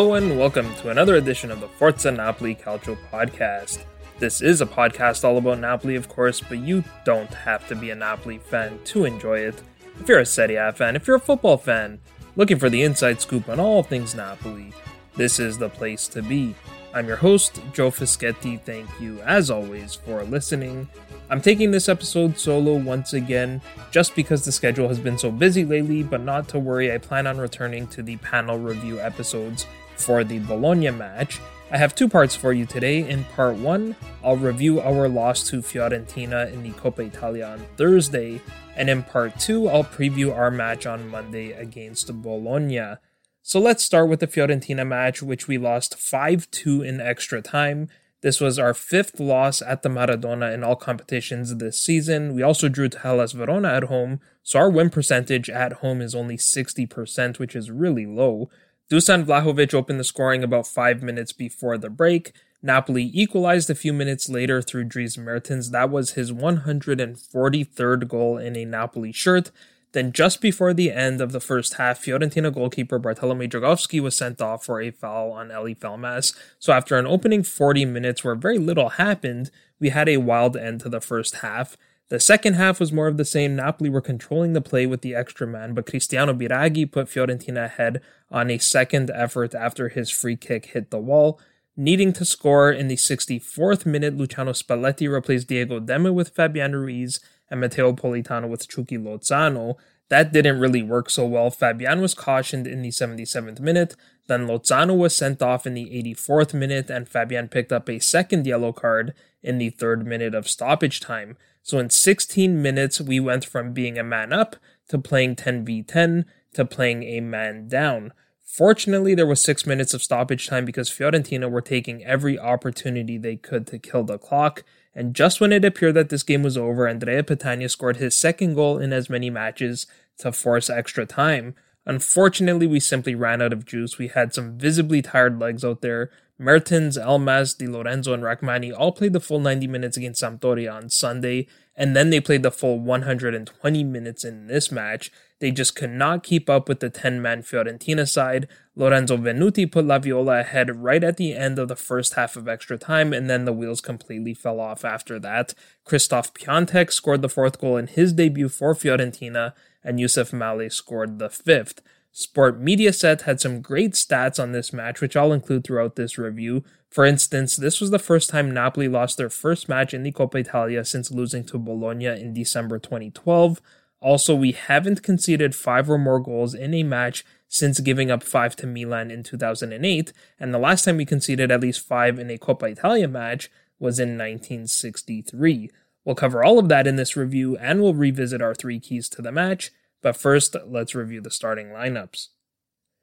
Hello and welcome to another edition of the Forza Napoli Calcio podcast. This is a podcast all about Napoli, of course, but you don't have to be a Napoli fan to enjoy it. If you're a Serie A fan, if you're a football fan, looking for the inside scoop on all things Napoli, this is the place to be. I'm your host, Joe Fischetti. Thank you, as always, for listening. I'm taking this episode solo once again, just because the schedule has been so busy lately, but not to worry, I plan on returning to the panel review episodes for the Bologna match. I have two parts for you today. In part one, I'll review our loss to Fiorentina in the Coppa Italia on Thursday, and in part two, I'll preview our match on Monday against Bologna. So let's start with the Fiorentina match, which we lost 5 2 in extra time. This was our fifth loss at the Maradona in all competitions this season. We also drew to Hellas Verona at home, so our win percentage at home is only 60%, which is really low. Dusan Vlahovic opened the scoring about five minutes before the break. Napoli equalized a few minutes later through Dries Mertens. That was his 143rd goal in a Napoli shirt. Then, just before the end of the first half, Fiorentina goalkeeper Bartolomei Dragowski was sent off for a foul on Eljif Elmas. So, after an opening 40 minutes where very little happened, we had a wild end to the first half. The second half was more of the same. Napoli were controlling the play with the extra man, but Cristiano Biraghi put Fiorentina ahead on a second effort after his free kick hit the wall. Needing to score in the 64th minute, Luciano Spalletti replaced Diego Demme with Fabian Ruiz and Matteo Politano with Chucky Lozano. That didn't really work so well. Fabian was cautioned in the 77th minute, then Lozano was sent off in the 84th minute, and Fabian picked up a second yellow card in the third minute of stoppage time. So in 16 minutes, we went from being a man up to playing 10v10 to playing a man down. Fortunately, there was six minutes of stoppage time because Fiorentina were taking every opportunity they could to kill the clock. And just when it appeared that this game was over, Andrea Petagna scored his second goal in as many matches to force extra time. Unfortunately, we simply ran out of juice. We had some visibly tired legs out there. Mertens, Elmas, Di Lorenzo, and Rrahmani all played the full 90 minutes against Sampdoria on Sunday, and then they played the full 120 minutes in this match. They just could not keep up with the 10 man Fiorentina side. Lorenzo Venuti put La Viola ahead right at the end of the first half of extra time, and then the wheels completely fell off after that. Krzysztof Piątek scored the fourth goal in his debut for Fiorentina, and Youssef Maleh scored the fifth. Sport Mediaset had some great stats on this match, which I'll include throughout this review. For instance, this was the first time Napoli lost their first match in the Coppa Italia since losing to Bologna in December 2012. Also, we haven't conceded five or more goals in a match since giving up five to Milan in 2008, and the last time we conceded at least five in a Coppa Italia match was in 1963. We'll cover all of that in this review, and we'll revisit our three keys to the match. But first, let's review the starting lineups.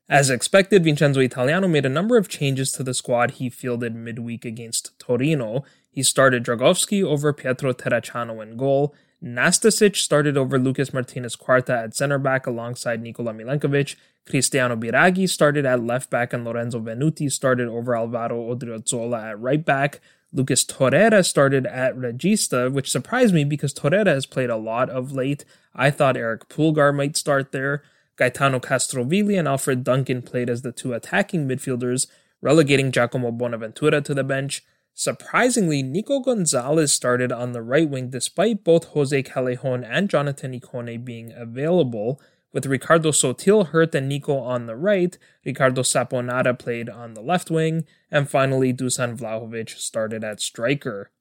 As expected, Vincenzo Italiano made a number of changes to the squad he fielded midweek against Torino. He started Dragowski over Pietro Terracciano in goal. Nastasic started over Lucas Martinez Quarta at center back alongside Nikola Milenkovic. Cristiano Biraghi started at left back and Lorenzo Venuti started over Alvaro Odriozola at right back. Lucas Torreira started at Regista, which surprised me because Torreira has played a lot of late. I thought Erick Pulgar might start there. Gaetano Castrovilli and Alfred Duncan played as the two attacking midfielders, relegating Giacomo Bonaventura to the bench. Surprisingly, Nico Gonzalez started on the right wing despite both Jose Callejon and Jonathan Ikoné being available. With Riccardo Sottil hurt and Nico on the right, Riccardo Saponara played on the left wing, and finally Dusan Vlahovic started at striker.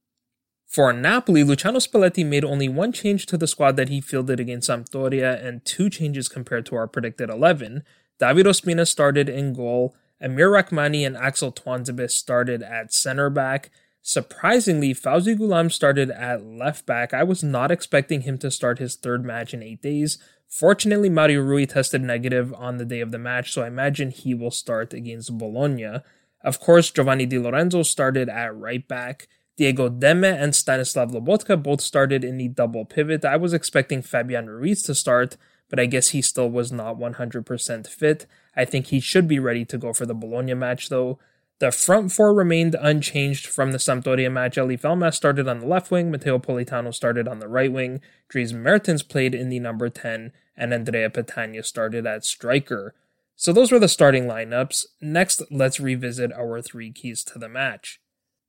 For Napoli, Luciano Spalletti made only one change to the squad that he fielded against Sampdoria and two changes compared to our predicted 11. David Ospina started in goal, Amir Rrahmani and Axel Tuanzebe started at center back. Surprisingly, Fauzi Ghoulam started at left back. I was not expecting him to start his third match in eight days. Fortunately, Mario Rui tested negative on the day of the match, so I imagine he will start against Bologna. Of course, Giovanni Di Lorenzo started at right back. Diego Demme and Stanislav Lobotka both started in the double pivot. I was expecting Fabian Ruiz to start, but I guess he still was not 100% fit. I think he should be ready to go for the Bologna match, though. The front four remained unchanged from the Sampdoria match. Eljif Elmas started on the left wing, Matteo Politano started on the right wing, Dries Mertens played in the number 10, and Andrea Petagna started at striker. So those were the starting lineups. Next, let's revisit our three keys to the match.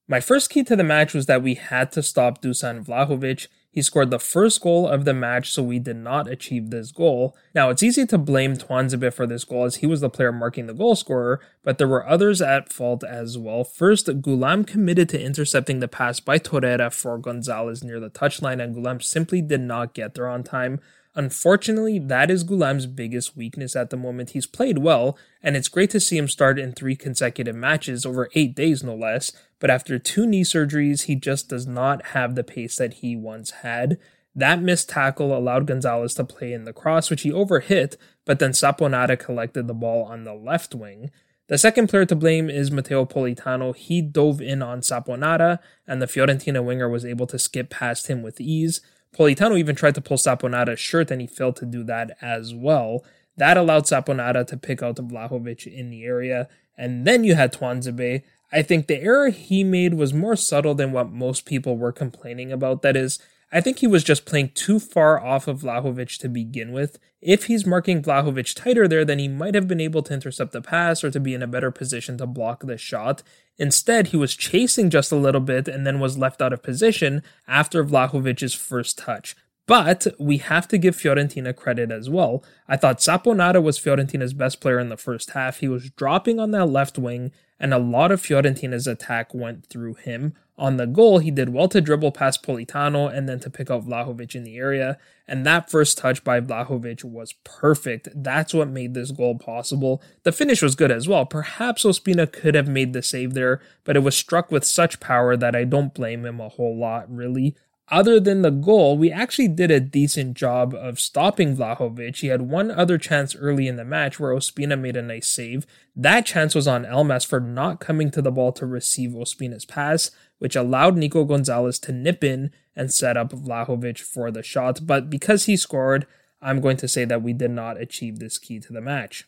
My first key to the match was that we had to stop Dusan Vlahovic. He scored the first goal of the match, so we did not achieve this goal. Now, it's easy to blame Tuanzebe for this goal as he was the player marking the goal scorer, but there were others at fault as well. First, Ghoulam committed to intercepting the pass by Torreira for Gonzalez near the touchline, and Ghoulam simply did not get there on time. Unfortunately, that is Ghoulam's biggest weakness at the moment. He's played well, and it's great to see him start in three consecutive matches over eight days, no less. But after two knee surgeries, he just does not have the pace that he once had. That missed tackle allowed Gonzalez to play in the cross, which he overhit, but then Saponara collected the ball on the left wing. The second player to blame is Matteo Politano. He dove in on Saponara, and the Fiorentina winger was able to skip past him with ease. Politano even tried to pull Saponara's shirt and he failed to do that as well. That allowed Saponara to pick out Vlahovic in the area. And then you had Tuanzebe. I think the error he made was more subtle than what most people were complaining about. That is, I think he was just playing too far off of Vlahovic to begin with. If he's marking Vlahovic tighter there, then he might have been able to intercept the pass or to be in a better position to block the shot. Instead, he was chasing just a little bit and then was left out of position after Vlahovic's first touch. But we have to give Fiorentina credit as well. I thought Saponara was Fiorentina's best player in the first half. He was dropping on that left wing, and a lot of Fiorentina's attack went through him. On the goal, he did well to dribble past Politano and then to pick out Vlahovic in the area. And that first touch by Vlahovic was perfect. That's what made this goal possible. The finish was good as well. Perhaps Ospina could have made the save there, but it was struck with such power that I don't blame him a whole lot, really other than the goal, we actually did a decent job of stopping Vlahovic. He had one other chance early in the match where Ospina made a nice save. That chance was on Elmas for not coming to the ball to receive Ospina's pass, which allowed Nico Gonzalez to nip in and set up Vlahovic for the shot. But because he scored, I'm going to say that we did not achieve this key to the match.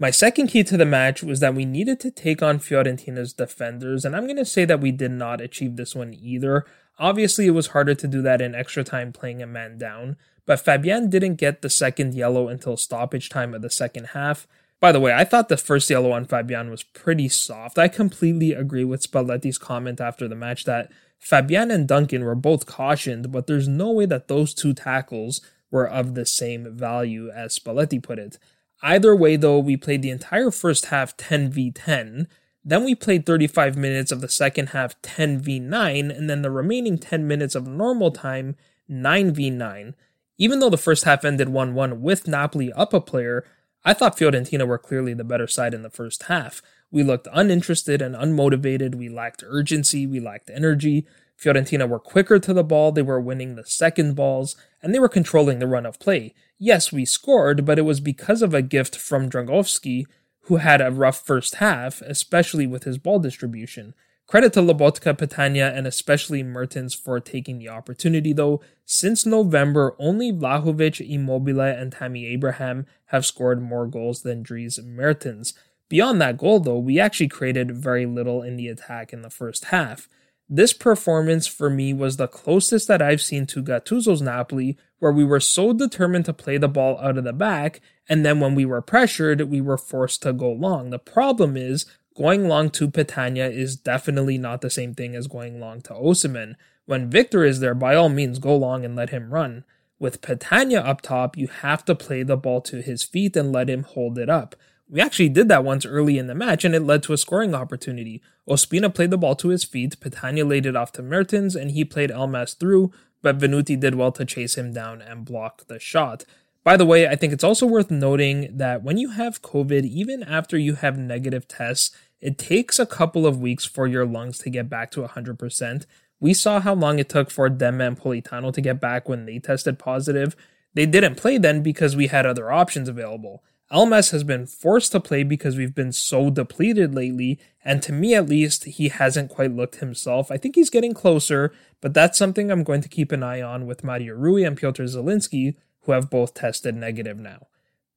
My second key to the match was that we needed to take on Fiorentina's defenders, and I'm going to say that we did not achieve this one either. Obviously, it was harder to do that in extra time playing a man down, but Fabian didn't get the second yellow until stoppage time of the second half. By the way, I thought the first yellow on Fabian was pretty soft. I completely agree with Spalletti's comment after the match that Fabian and Duncan were both cautioned, but there's no way that those two tackles were of the same value as Spalletti put it. Either way, though, we played the entire first half 10 v 10, then we played 35 minutes of the second half 10v9, and then the remaining 10 minutes of normal time 9v9. Even though the first half ended 1 1 with Napoli up a player, I thought Fiorentina were clearly the better side in the first half. We looked uninterested and unmotivated, we lacked urgency, we lacked energy. Fiorentina were quicker to the ball, they were winning the second balls, and they were controlling the run of play. Yes, we scored, but it was because of a gift from Dragowski who had a rough first half, especially with his ball distribution. Credit to Lobotka, Petagna, and especially Mertens for taking the opportunity though. Since November, only Vlahovic, Immobile, and Tammy Abraham have scored more goals than Dries Mertens. Beyond that goal though, we actually created very little in the attack in the first half. This performance for me was the closest that I've seen to Gattuso's Napoli, where we were so determined to play the ball out of the back, and then when we were pressured, we were forced to go long. The problem is, going long to Petagna is definitely not the same thing as going long to Osimhen. When Victor is there, by all means, go long and let him run. With Petagna up top, you have to play the ball to his feet and let him hold it up. We actually did that once early in the match, and it led to a scoring opportunity. Ospina played the ball to his feet, Petagna laid it off to Mertens, and he played Elmas through, but Venuti did well to chase him down and block the shot. By the way, I think it's also worth noting that when you have COVID, even after you have negative tests, it takes a couple of weeks for your lungs to get back to 100%. We saw how long it took for Demme and Politano to get back when they tested positive. They didn't play then because we had other options available. Elmas has been forced to play because we've been so depleted lately, and to me at least, he hasn't quite looked himself. I think he's getting closer, but that's something I'm going to keep an eye on with Mario Rui and Piotr Zielinski, who have both tested negative now.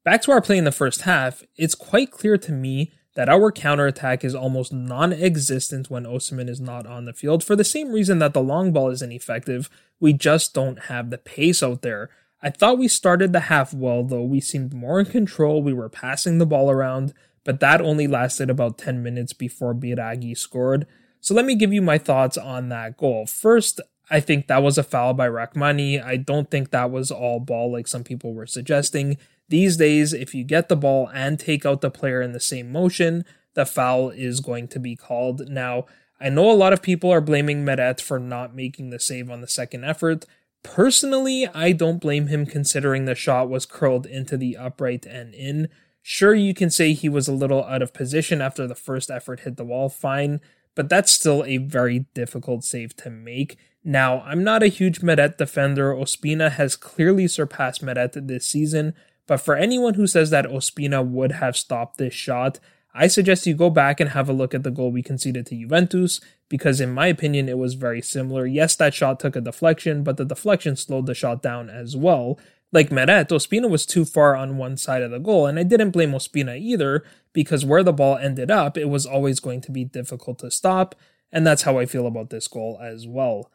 Back to our play in the first half, it's quite clear to me that our counterattack is almost non existent when Osimhen is not on the field for the same reason that the long ball is ineffective. We just don't have the pace out there. I thought we started the half well, though we seemed more in control. We were passing the ball around, but that only lasted about 10 minutes before Biraghi scored. So let me give you my thoughts on that goal. First, I think that was a foul by Rrahmani. I don't think that was all ball like some people were suggesting. These days, if you get the ball and take out the player in the same motion, the foul is going to be called. Now, I know a lot of people are blaming Meret for not making the save on the second effort. Personally, I don't blame him considering the shot was curled into the upright and in. Sure, you can say he was a little out of position after the first effort hit the wall, fine, but that's still a very difficult save to make. Now, I'm not a huge Meret defender. Ospina has clearly surpassed Meret this season, but for anyone who says that Ospina would have stopped this shot, I suggest you go back and have a look at the goal we conceded to Juventus, because in my opinion, it was very similar. Yes, that shot took a deflection, but the deflection slowed the shot down as well. Like Meret, Ospina was too far on one side of the goal, and I didn't blame Ospina either, because where the ball ended up, it was always going to be difficult to stop, and that's how I feel about this goal as well.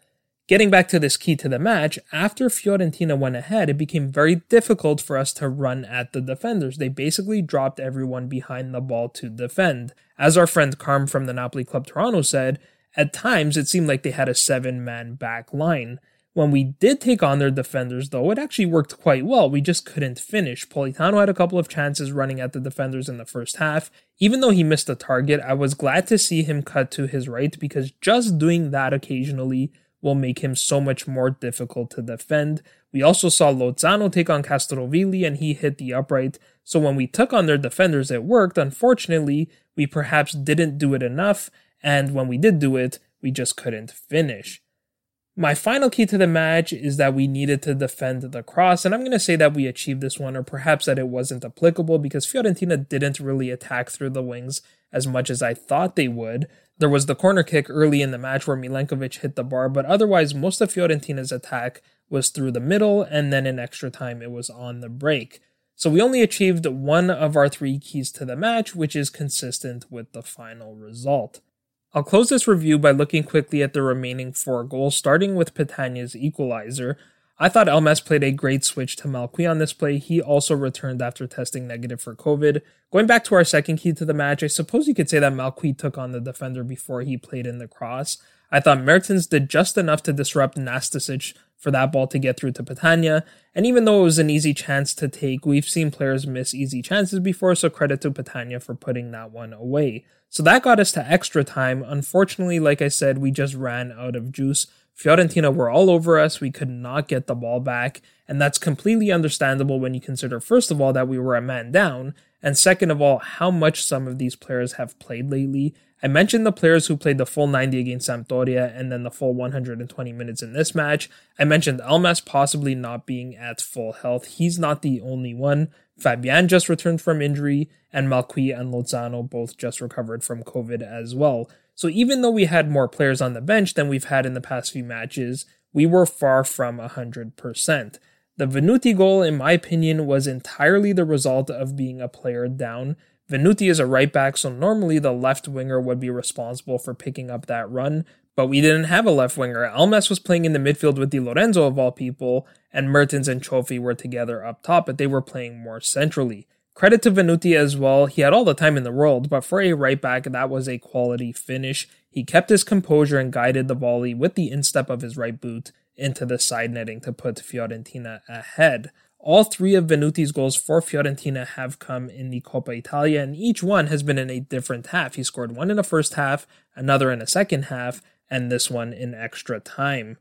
Getting back to this key to the match, after Fiorentina went ahead, it became very difficult for us to run at the defenders. They basically dropped everyone behind the ball to defend. As our friend Carm from the Napoli Club Toronto said, at times it seemed like they had a seven man back line. When we did take on their defenders, though, it actually worked quite well. We just couldn't finish. Politano had a couple of chances running at the defenders in the first half. Even though he missed a target, I was glad to see him cut to his right because just doing that occasionally will make him so much more difficult to defend. We also saw Lozano take on Castrovilli and he hit the upright. So when we took on their defenders, it worked. Unfortunately, we perhaps didn't do it enough. And when we did do it, we just couldn't finish. My final key to the match is that we needed to defend the cross, and I'm going to say that we achieved this one, or perhaps that it wasn't applicable because Fiorentina didn't really attack through the wings as much as I thought they would. There was the corner kick early in the match where Milenkovic hit the bar, but otherwise, most of Fiorentina's attack was through the middle, and then in extra time, it was on the break. So we only achieved one of our three keys to the match, which is consistent with the final result. I'll close this review by looking quickly at the remaining four goals, starting with Petagna's equalizer. I thought Elmas played a great switch to Malcuit on this play. He also returned after testing negative for COVID. Going back to our second key to the match, I suppose you could say that Malcuit took on the defender before he played in the cross. I thought Mertens did just enough to disrupt Nastasic for that ball to get through to Petagna. And even though it was an easy chance to take, we've seen players miss easy chances before, so credit to Petagna for putting that one away. So that got us to extra time. Unfortunately, like I said, we just ran out of juice. Fiorentina were all over us. We could not get the ball back. And that's completely understandable when you consider, first of all, that we were a man down. And second of all, how much some of these players have played lately. I mentioned the players who played the full 90 against Sampdoria and then the full 120 minutes in this match. I mentioned Elmas possibly not being at full health. He's not the only one. Fabian just returned from injury, and Malcuit and Lozano both just recovered from COVID as well. So even though we had more players on the bench than we've had in the past few matches, we were far from 100%. The Venuti goal, in my opinion, was entirely the result of being a player down. Venuti is a right back, so normally the left winger would be responsible for picking up that run, but we didn't have a left winger. Elmas was playing in the midfield with Di Lorenzo of all people, and Mertens and Cioffi were together up top, but they were playing more centrally. Credit to Venuti as well. He had all the time in the world, but for a right back, that was a quality finish. He kept his composure and guided the volley with the instep of his right boot into the side netting to put Fiorentina ahead. All three of Venuti's goals for Fiorentina have come in the Coppa Italia, and each one has been in a different half. He scored one in the first half, another in the second half, and this one in extra time.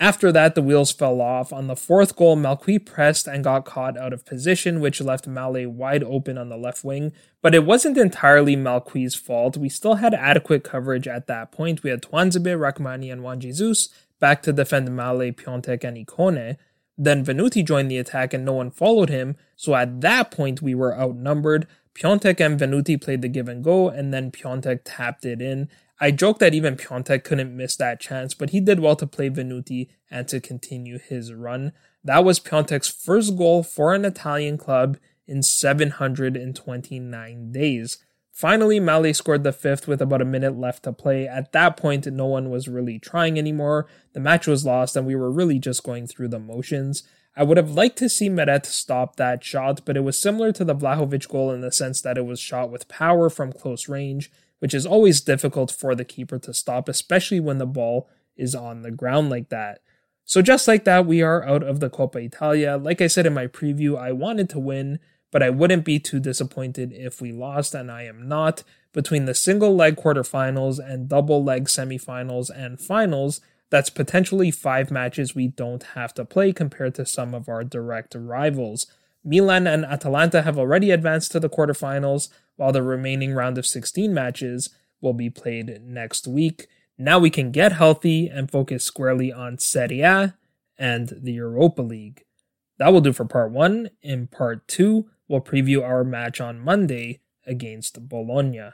After that, the wheels fell off. On the fourth goal, Malcuit pressed and got caught out of position, which left Maleh wide open on the left wing. But it wasn't entirely Malcuit's fault. We still had adequate coverage at that point. We had Tuanzebe, Rrahmani, and Juan Jesus back to defend Maleh, Piątek, and Ikoné. Then Venuti joined the attack and no one followed him, so at that point we were outnumbered. Piątek and Venuti played the give and go, and then Piątek tapped it in. I joked that even Piątek couldn't miss that chance, but he did well to play Venuti and to continue his run. That was Piątek's first goal for an Italian club in 729 days. Finally, Maleh scored the fifth with about a minute left to play. At that point, no one was really trying anymore. The match was lost, and we were really just going through the motions. I would have liked to see Meret stop that shot, but it was similar to the Vlahovic goal in the sense that it was shot with power from close range, which is always difficult for the keeper to stop, especially when the ball is on the ground like that. So, just like that, we are out of the Coppa Italia. Like I said in my preview, I wanted to win but I wouldn't be too disappointed if we lost, and I am not. Between the single leg quarterfinals and double leg semifinals and finals, that's potentially five matches we don't have to play compared to some of our direct rivals. Milan and Atalanta have already advanced to the quarterfinals, while the remaining round of 16 matches will be played next week. Now we can get healthy and focus squarely on Serie A and the Europa League. That will do for part one. In part two, we'll preview our match on Monday against Bologna.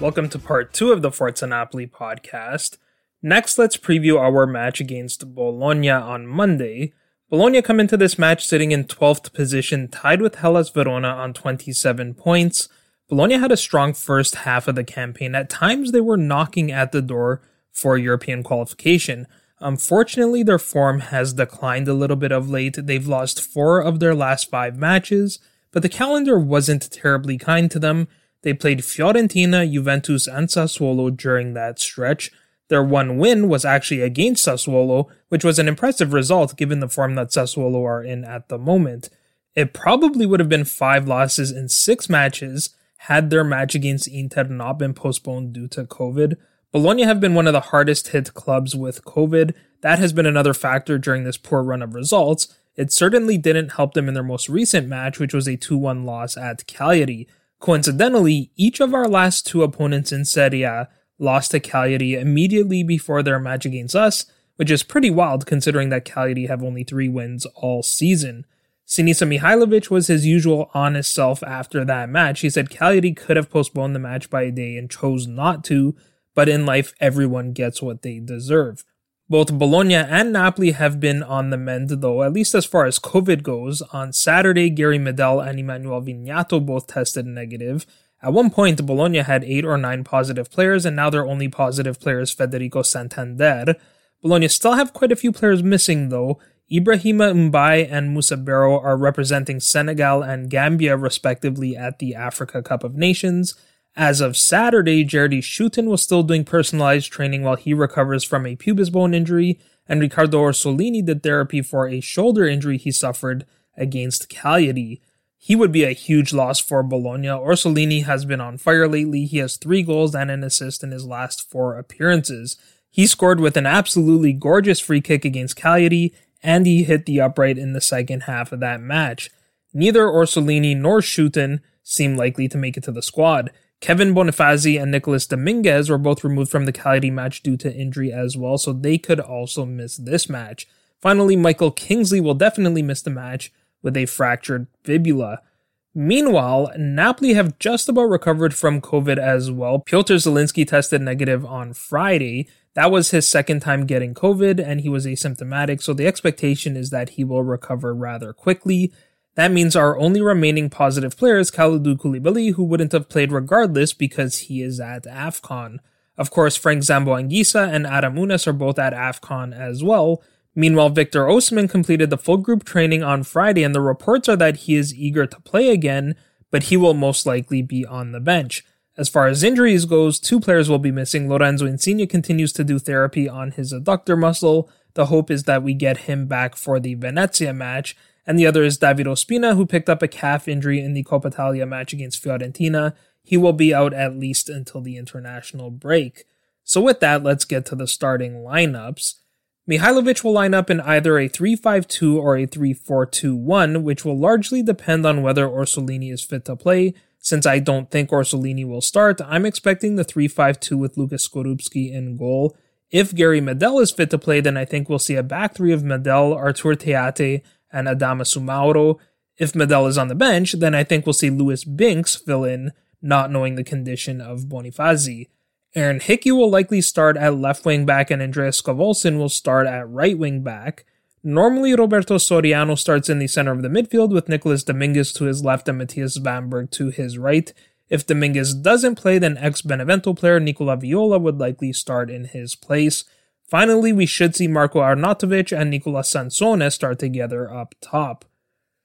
Welcome to part two of the Forza Napoli podcast. Next, let's preview our match against Bologna on Monday. Bologna come into this match sitting in 12th position, tied with Hellas Verona on 27 points. Bologna had a strong first half of the campaign. At times, they were knocking at the door for European qualification. Unfortunately, their form has declined a little bit of late. They've lost four of their last five matches, but the calendar wasn't terribly kind to them. They played Fiorentina, Juventus, and Sassuolo during that stretch. Their one win was actually against Sassuolo, which was an impressive result given the form that Sassuolo are in at the moment. It probably would have been five losses in six matches had their match against Inter not been postponed due to COVID. Bologna have been one of the hardest hit clubs with COVID. That has been another factor during this poor run of results. It certainly didn't help them in their most recent match, which was a 2 1 loss at Cagliari. Coincidentally, each of our last two opponents in Serie A lost to Cagliari immediately before their match against us, which is pretty wild considering that Cagliari have only three wins all season. Sinisa Mihailovic was his usual honest self after that match. He said Cagliari could have postponed the match by a day and chose not to, but in life, everyone gets what they deserve. Both Bologna and Napoli have been on the mend, though, at least as far as COVID goes. On Saturday, Gary Medel and Emmanuel Vignato both tested negative. At one point, Bologna had eight or nine positive players, and now their only positive player is Federico Santander. Bologna still have quite a few players missing, though. Ibrahima Mbaye and Musa Barrow are representing Senegal and Gambia, respectively, at the Africa Cup of Nations. As of Saturday, Jerdy Schouten was still doing personalized training while he recovers from a pubis bone injury, and Riccardo Orsolini did therapy for a shoulder injury he suffered against Cagliari. He would be a huge loss for Bologna. Orsolini has been on fire lately. He has three goals and an assist in his last four appearances. He scored with an absolutely gorgeous free kick against Cagliari, and he hit the upright in the second half of that match. Neither Orsolini nor Schouten seem likely to make it to the squad. Kevin Bonifazi and Nicolas Dominguez were both removed from the Cagliari match due to injury as well, so they could also miss this match. Finally, Michael Kingsley will definitely miss the match with a fractured fibula. Meanwhile, Napoli have just about recovered from COVID as well. Piotr Zielinski tested negative on Friday. That was his second time getting COVID and he was asymptomatic, so the expectation is that he will recover rather quickly. That means our only remaining positive player is Kalidou Koulibaly, who wouldn't have played regardless because he is at AFCON. Of course, Frank Zambo Anguissa and Adam Ounas are both at AFCON as well. Meanwhile, Victor Osimhen completed the full group training on Friday, and the reports are that he is eager to play again, but he will most likely be on the bench. As far as injuries goes, two players will be missing. Lorenzo Insigne continues to do therapy on his adductor muscle. The hope is that we get him back for the Venezia match, and the other is David Ospina, who picked up a calf injury in the Coppa Italia match against Fiorentina. He will be out at least until the international break. So, with that, let's get to the starting lineups. Mihailovic will line up in either a 3-5-2 or a 3-4-2-1, which will largely depend on whether Orsolini is fit to play. Since I don't think Orsolini will start, I'm expecting the 3-5-2 with Lucas Skorupski in goal. If Gary Medel is fit to play, then I think we'll see a back three of Medel, Arthur Theate, and Adama Soumaoro. If Medel is on the bench, then I think we'll see Lewis Binks fill in, not knowing the condition of Bonifazi. Aaron Hickey will likely start at left wing back and Andreas Skov Olsen will start at right wing back. Normally, Roberto Soriano starts in the center of the midfield with Nicolas Dominguez to his left and Mattias Svanberg to his right. If Dominguez doesn't play, then ex Benevento player Nicola Viola would likely start in his place. Finally, we should see Marko Arnautovic and Nicola Sansone start together up top.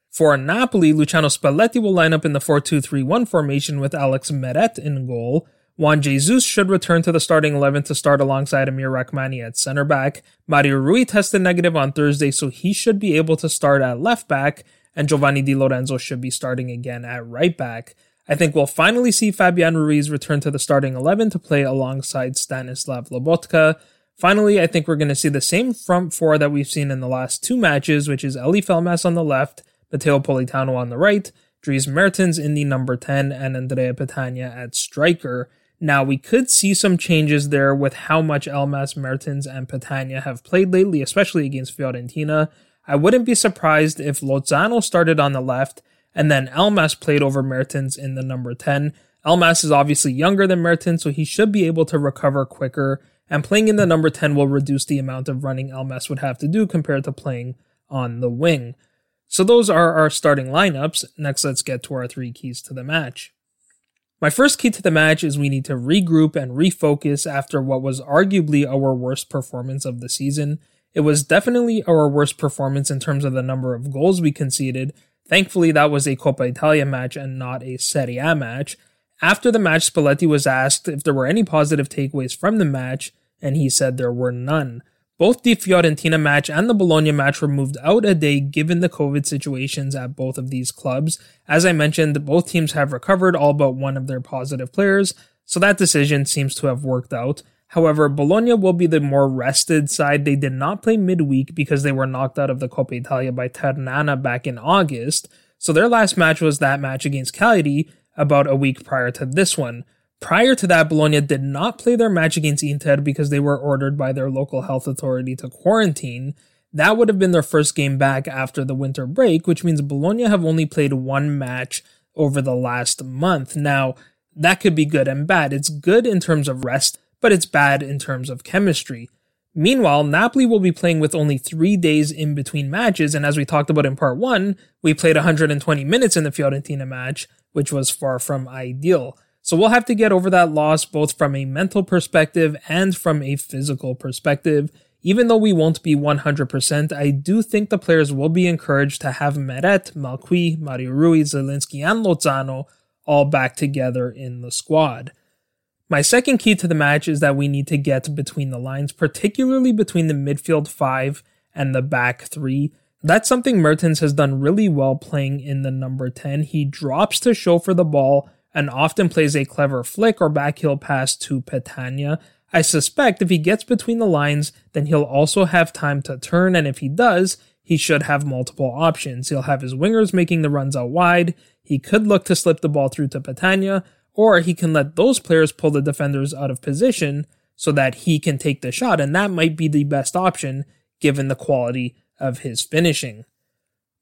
For Napoli, Luciano Spalletti will line up in the 4 2 3 1 formation with Alex Meret in goal. Juan Jesus should return to the starting 11 to start alongside Amir Rrahmani at center back. Mario Rui tested negative on Thursday, so he should be able to start at left back, and Giovanni Di Lorenzo should be starting again at right back. I think we'll finally see Fabian Ruiz return to the starting 11 to play alongside Stanislav Lobotka. Finally, I think we're going to see the same front four that we've seen in the last two matches, which is Eljif Elmas on the left, Matteo Politano on the right, Dries Mertens in the number 10, and Andrea Petagna at striker. Now, we could see some changes there with how much Elmas, Mertens, and Petagna have played lately, especially against Fiorentina. I wouldn't be surprised if Lozano started on the left and then Elmas played over Mertens in the number 10. Elmas is obviously younger than Mertens, so he should be able to recover quicker and playing in the number 10 will reduce the amount of running Elmas would have to do compared to playing on the wing. So those are our starting lineups. Next, let's get to our three keys to the match. My first key to the match is we need to regroup and refocus after what was arguably our worst performance of the season. It was definitely our worst performance in terms of the number of goals we conceded. Thankfully, that was a Coppa Italia match and not a Serie A match. After the match, Spalletti was asked if there were any positive takeaways from the match, and he said there were none. Both the Fiorentina match and the Bologna match were moved out a day given the COVID situations at both of these clubs. As I mentioned, both teams have recovered all but one of their positive players, so that decision seems to have worked out. However, Bologna will be the more rested side. They did not play midweek because they were knocked out of the Coppa Italia by Ternana back in August, so their last match was that match against Cagliari about a week prior to this one. Prior to that, Bologna did not play their match against Inter because they were ordered by their local health authority to quarantine. That would have been their first game back after the winter break, which means Bologna have only played one match over the last month. Now, that could be good and bad. It's good in terms of rest, but it's bad in terms of chemistry. Meanwhile, Napoli will be playing with only three days in between matches, and as we talked about in part one, we played 120 minutes in the Fiorentina match, which was far from ideal. So we'll have to get over that loss both from a mental perspective and from a physical perspective. Even though we won't be 100%, I do think the players will be encouraged to have Meret, Malcuit, Mario Rui, Zielinski, and Lozano all back together in the squad. My second key to the match is that we need to get between the lines, particularly between the midfield five and the back three. That's something Mertens has done really well playing in the number 10. He drops to show for the ball and often plays a clever flick or backheel pass to Petagna. I suspect if he gets between the lines, then he'll also have time to turn, and if he does, he should have multiple options. He'll have his wingers making the runs out wide. He could look to slip the ball through to Petagna, or he can let those players pull the defenders out of position so that he can take the shot, and that might be the best option given the quality of his finishing.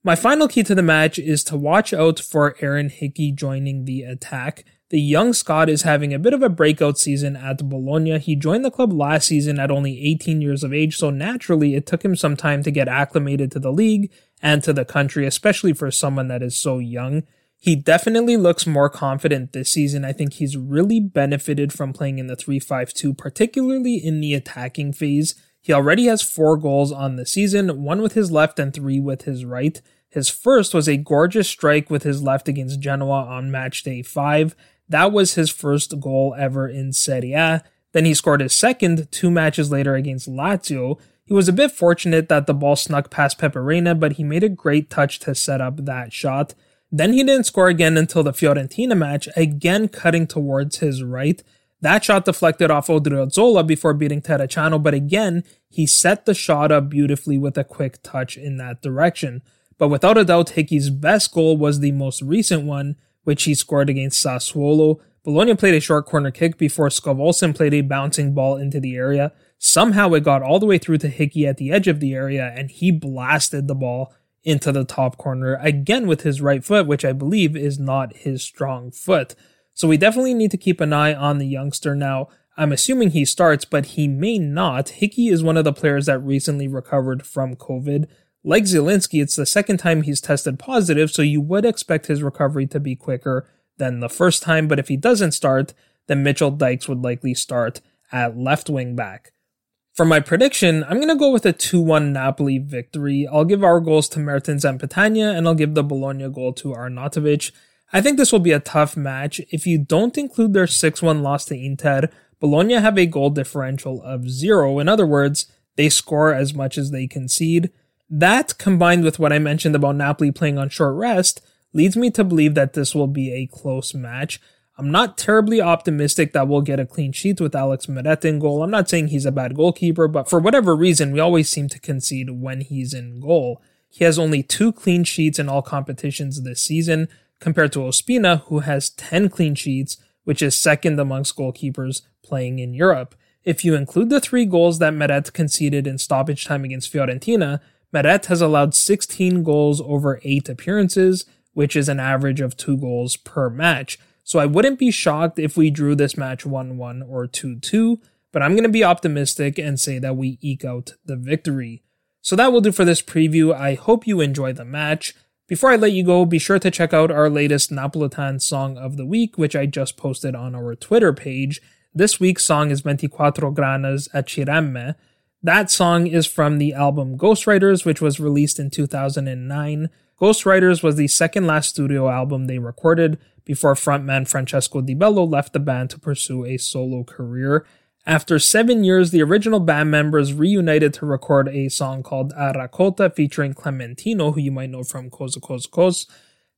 My final key to the match is to watch out for Aaron Hickey joining the attack. The young Scot is having a bit of a breakout season at Bologna. He joined the club last season at only 18 years of age, so naturally it took him some time to get acclimated to the league and to the country, especially for someone that is so young. He definitely looks more confident this season. I think he's really benefited from playing in the 3 5 2, particularly in the attacking phase. He already has four goals on the season, one with his left and three with his right. His first was a gorgeous strike with his left against Genoa on match day 5. That was his first goal ever in Serie A. Then he scored his second two matches later against Lazio. He was a bit fortunate that the ball snuck past Pepe Reina, but he made a great touch to set up that shot. Then he didn't score again until the Fiorentina match, again cutting towards his right. That shot deflected off Odriozola before beating Terracciano, but again, he set the shot up beautifully with a quick touch in that direction. But without a doubt, Hickey's best goal was the most recent one, which he scored against Sassuolo. Bologna played a short corner kick before Skov played a bouncing ball into the area. Somehow it got all the way through to Hickey at the edge of the area, and he blasted the ball into the top corner again with his right foot, which I believe is not his strong foot. So we definitely need to keep an eye on the youngster now. I'm assuming he starts, but he may not. Hickey is one of the players that recently recovered from COVID. Like Zielinski, it's the second time he's tested positive, so you would expect his recovery to be quicker than the first time. But if he doesn't start, then Mitchell Dijks would likely start at left wing back. For my prediction, I'm going to go with a 2 1 Napoli victory. I'll give our goals to Mertens and Petagna, and I'll give the Bologna goal to Arnautovic. I think this will be a tough match. If you don't include their 6 1 loss to Inter, Bologna have a goal differential of zero. In other words, they score as much as they concede. That, combined with what I mentioned about Napoli playing on short rest, leads me to believe that this will be a close match. I'm not terribly optimistic that we'll get a clean sheet with Alex Meret in goal. I'm not saying he's a bad goalkeeper, but for whatever reason, we always seem to concede when he's in goal. He has only two clean sheets in all competitions this season, compared to Ospina, who has 10 clean sheets, which is second amongst goalkeepers playing in Europe. If you include the three goals that Meret conceded in stoppage time against Fiorentina, Meret has allowed 16 goals over 8 appearances, which is an average of 2 goals per match. So I wouldn't be shocked if we drew this match 1 1 or 2 2, but I'm going to be optimistic and say that we eke out the victory. So that will do for this preview. I hope you enjoy the match. Before I let you go, be sure to check out our latest Napolitan song of the week, which I just posted on our Twitter page. This week's song is 24 Granas a Ciremme, that song is from the album Ghostwriters, which was released in 2009. Ghostwriters was the second last studio album they recorded before frontman Francesco Di Bella left the band to pursue a solo career. After seven years, the original band members reunited to record a song called Arracota featuring Clementino, who you might know from Cosa Cosa Cosa.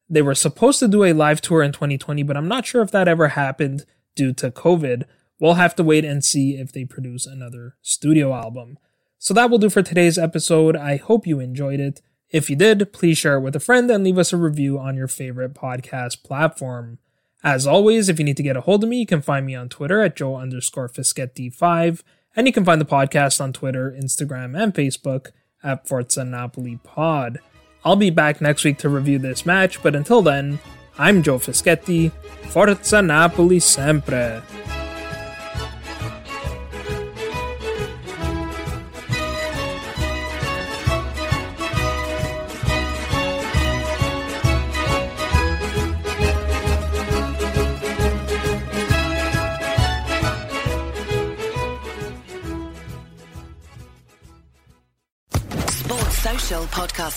They were supposed to do a live tour in 2020, but I'm not sure if that ever happened due to COVID. We'll have to wait and see if they produce another studio album. So that will do for today's episode. I hope you enjoyed it. If you did, please share it with a friend and leave us a review on your favorite podcast platform. As always, if you need to get a hold of me, you can find me on Twitter at Joe underscore Fischetti5, and you can find the podcast on Twitter, Instagram, and Facebook at Forza Napoli Pod. I'll be back next week to review this match, but until then, I'm Joe Fischetti. Forza Napoli sempre!